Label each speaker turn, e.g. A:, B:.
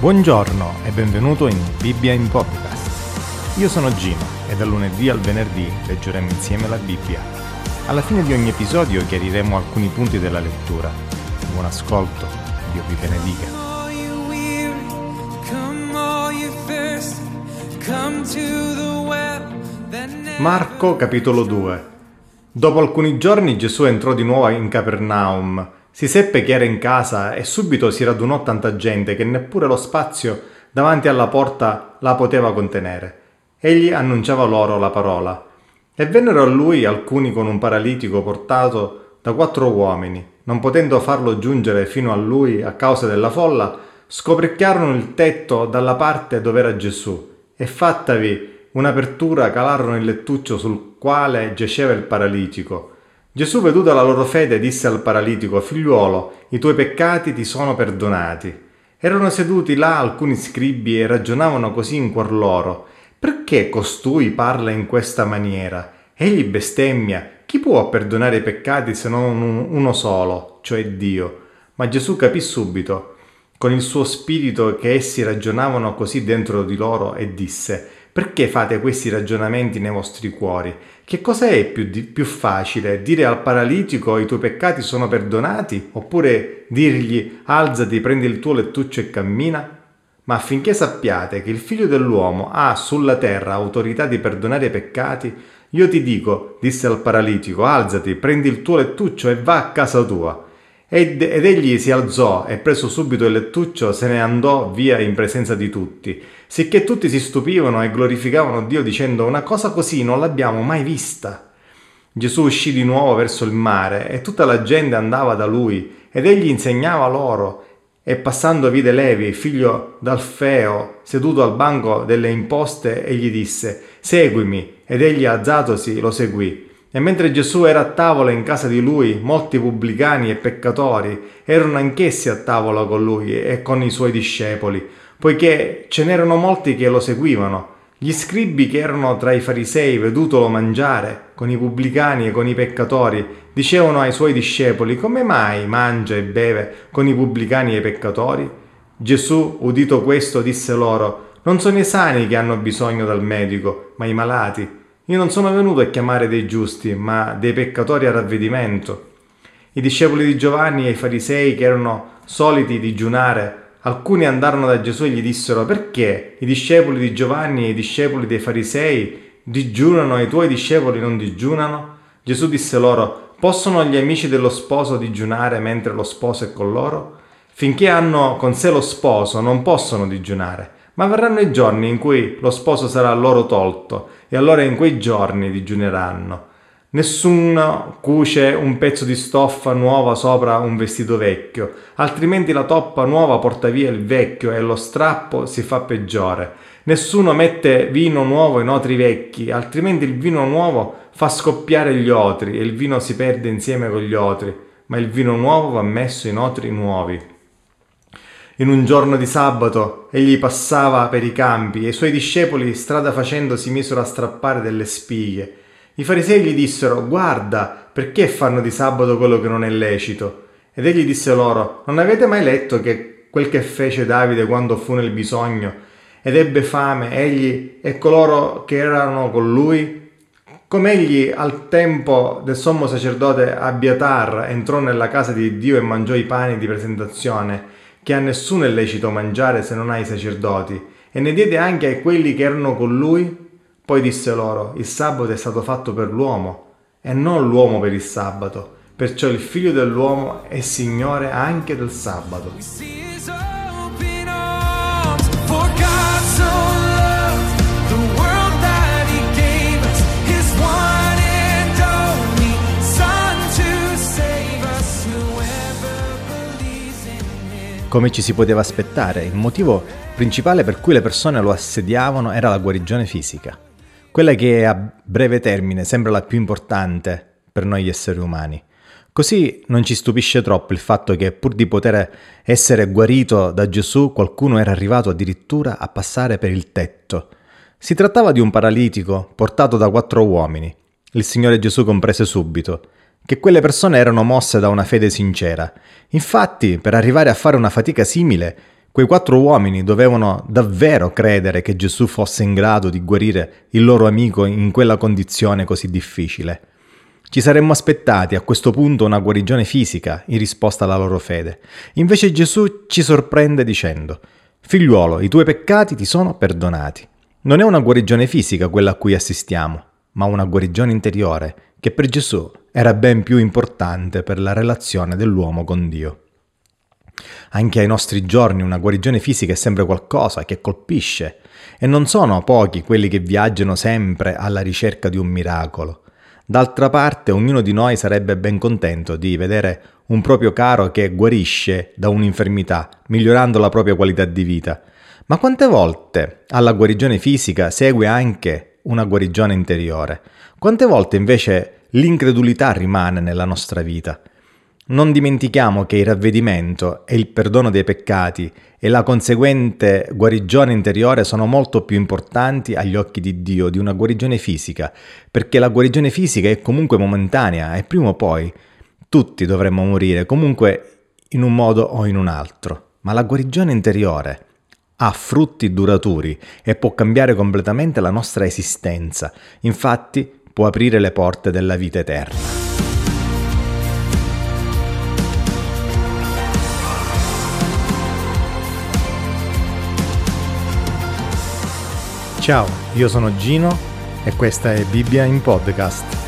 A: Buongiorno e benvenuto in Bibbia in Podcast. Io sono Gino e dal lunedì al venerdì leggeremo insieme la Bibbia. Alla fine di ogni episodio chiariremo alcuni punti della lettura. Buon ascolto, Dio vi benedica. Marco capitolo 2 Dopo alcuni giorni Gesù entrò di nuovo in Capernaum si seppe che era in casa e subito si radunò tanta gente che neppure lo spazio davanti alla porta la poteva contenere. Egli annunciava loro la parola. E vennero a lui alcuni con un paralitico portato da quattro uomini. Non potendo farlo giungere fino a lui a causa della folla, scoperchiarono il tetto dalla parte dove era Gesù e fattavi un'apertura calarono il lettuccio sul quale giaceva il paralitico. Gesù, veduta la loro fede, disse al paralitico, figliuolo, i tuoi peccati ti sono perdonati. Erano seduti là alcuni scribi e ragionavano così in cuor loro. Perché costui parla in questa maniera? Egli bestemmia. Chi può perdonare i peccati se non uno solo, cioè Dio? Ma Gesù capì subito, con il suo spirito, che essi ragionavano così dentro di loro e disse, perché fate questi ragionamenti nei vostri cuori? Che cosa è più, di, più facile? Dire al paralitico i tuoi peccati sono perdonati? Oppure dirgli alzati, prendi il tuo lettuccio e cammina? Ma affinché sappiate che il figlio dell'uomo ha sulla terra autorità di perdonare i peccati, io ti dico, disse al paralitico, alzati, prendi il tuo lettuccio e va a casa tua. Ed, ed egli si alzò e preso subito il lettuccio se ne andò via in presenza di tutti, sicché tutti si stupivano e glorificavano Dio dicendo una cosa così non l'abbiamo mai vista. Gesù uscì di nuovo verso il mare e tutta la gente andava da lui ed egli insegnava loro e passando vide Levi, figlio d'Alfeo, seduto al banco delle imposte, egli disse, Seguimi, ed egli alzatosi lo seguì. E mentre Gesù era a tavola in casa di lui, molti pubblicani e peccatori erano anch'essi a tavola con lui e con i suoi discepoli, poiché ce n'erano molti che lo seguivano. Gli scribi che erano tra i farisei, vedutolo mangiare con i pubblicani e con i peccatori, dicevano ai suoi discepoli, come mai mangia e beve con i pubblicani e i peccatori? Gesù, udito questo, disse loro, non sono i sani che hanno bisogno del medico, ma i malati. Io non sono venuto a chiamare dei giusti, ma dei peccatori a ravvedimento. I discepoli di Giovanni e i farisei che erano soliti digiunare, alcuni andarono da Gesù e gli dissero perché i discepoli di Giovanni e i discepoli dei farisei digiunano e i tuoi discepoli non digiunano? Gesù disse loro, possono gli amici dello sposo digiunare mentre lo sposo è con loro? Finché hanno con sé lo sposo non possono digiunare, ma verranno i giorni in cui lo sposo sarà loro tolto e allora in quei giorni digiuneranno. Nessuno cuce un pezzo di stoffa nuova sopra un vestito vecchio, altrimenti la toppa nuova porta via il vecchio e lo strappo si fa peggiore. Nessuno mette vino nuovo in otri vecchi, altrimenti il vino nuovo fa scoppiare gli otri e il vino si perde insieme con gli otri, ma il vino nuovo va messo in otri nuovi. In un giorno di sabato egli passava per i campi e i suoi discepoli, strada facendo, si misero a strappare delle spighe. I farisei gli dissero, guarda, perché fanno di sabato quello che non è lecito? Ed egli disse loro, non avete mai letto che quel che fece Davide quando fu nel bisogno ed ebbe fame, egli e coloro che erano con lui? Come egli al tempo del sommo sacerdote Abiatar entrò nella casa di Dio e mangiò i pani di presentazione, che a nessuno è lecito mangiare se non ai sacerdoti, e ne diede anche a quelli che erano con lui. Poi disse loro, il sabato è stato fatto per l'uomo, e non l'uomo per il sabato, perciò il figlio dell'uomo è Signore anche del sabato. Come ci si poteva aspettare, il motivo principale per cui le persone lo assediavano era la guarigione fisica, quella che a breve termine sembra la più importante per noi esseri umani. Così non ci stupisce troppo il fatto che pur di poter essere guarito da Gesù qualcuno era arrivato addirittura a passare per il tetto. Si trattava di un paralitico portato da quattro uomini. Il Signore Gesù comprese subito che quelle persone erano mosse da una fede sincera. Infatti, per arrivare a fare una fatica simile, Quei quattro uomini dovevano davvero credere che Gesù fosse in grado di guarire il loro amico in quella condizione così difficile. Ci saremmo aspettati a questo punto una guarigione fisica in risposta alla loro fede. Invece Gesù ci sorprende dicendo, Figliuolo, i tuoi peccati ti sono perdonati. Non è una guarigione fisica quella a cui assistiamo, ma una guarigione interiore, che per Gesù era ben più importante per la relazione dell'uomo con Dio. Anche ai nostri giorni una guarigione fisica è sempre qualcosa che colpisce e non sono pochi quelli che viaggiano sempre alla ricerca di un miracolo. D'altra parte ognuno di noi sarebbe ben contento di vedere un proprio caro che guarisce da un'infermità, migliorando la propria qualità di vita. Ma quante volte alla guarigione fisica segue anche una guarigione interiore? Quante volte invece l'incredulità rimane nella nostra vita? Non dimentichiamo che il ravvedimento e il perdono dei peccati e la conseguente guarigione interiore sono molto più importanti agli occhi di Dio di una guarigione fisica, perché la guarigione fisica è comunque momentanea e prima o poi tutti dovremmo morire, comunque in un modo o in un altro. Ma la guarigione interiore ha frutti duraturi e può cambiare completamente la nostra esistenza. Infatti può aprire le porte della vita eterna. Ciao, io sono Gino e questa è Bibbia in podcast.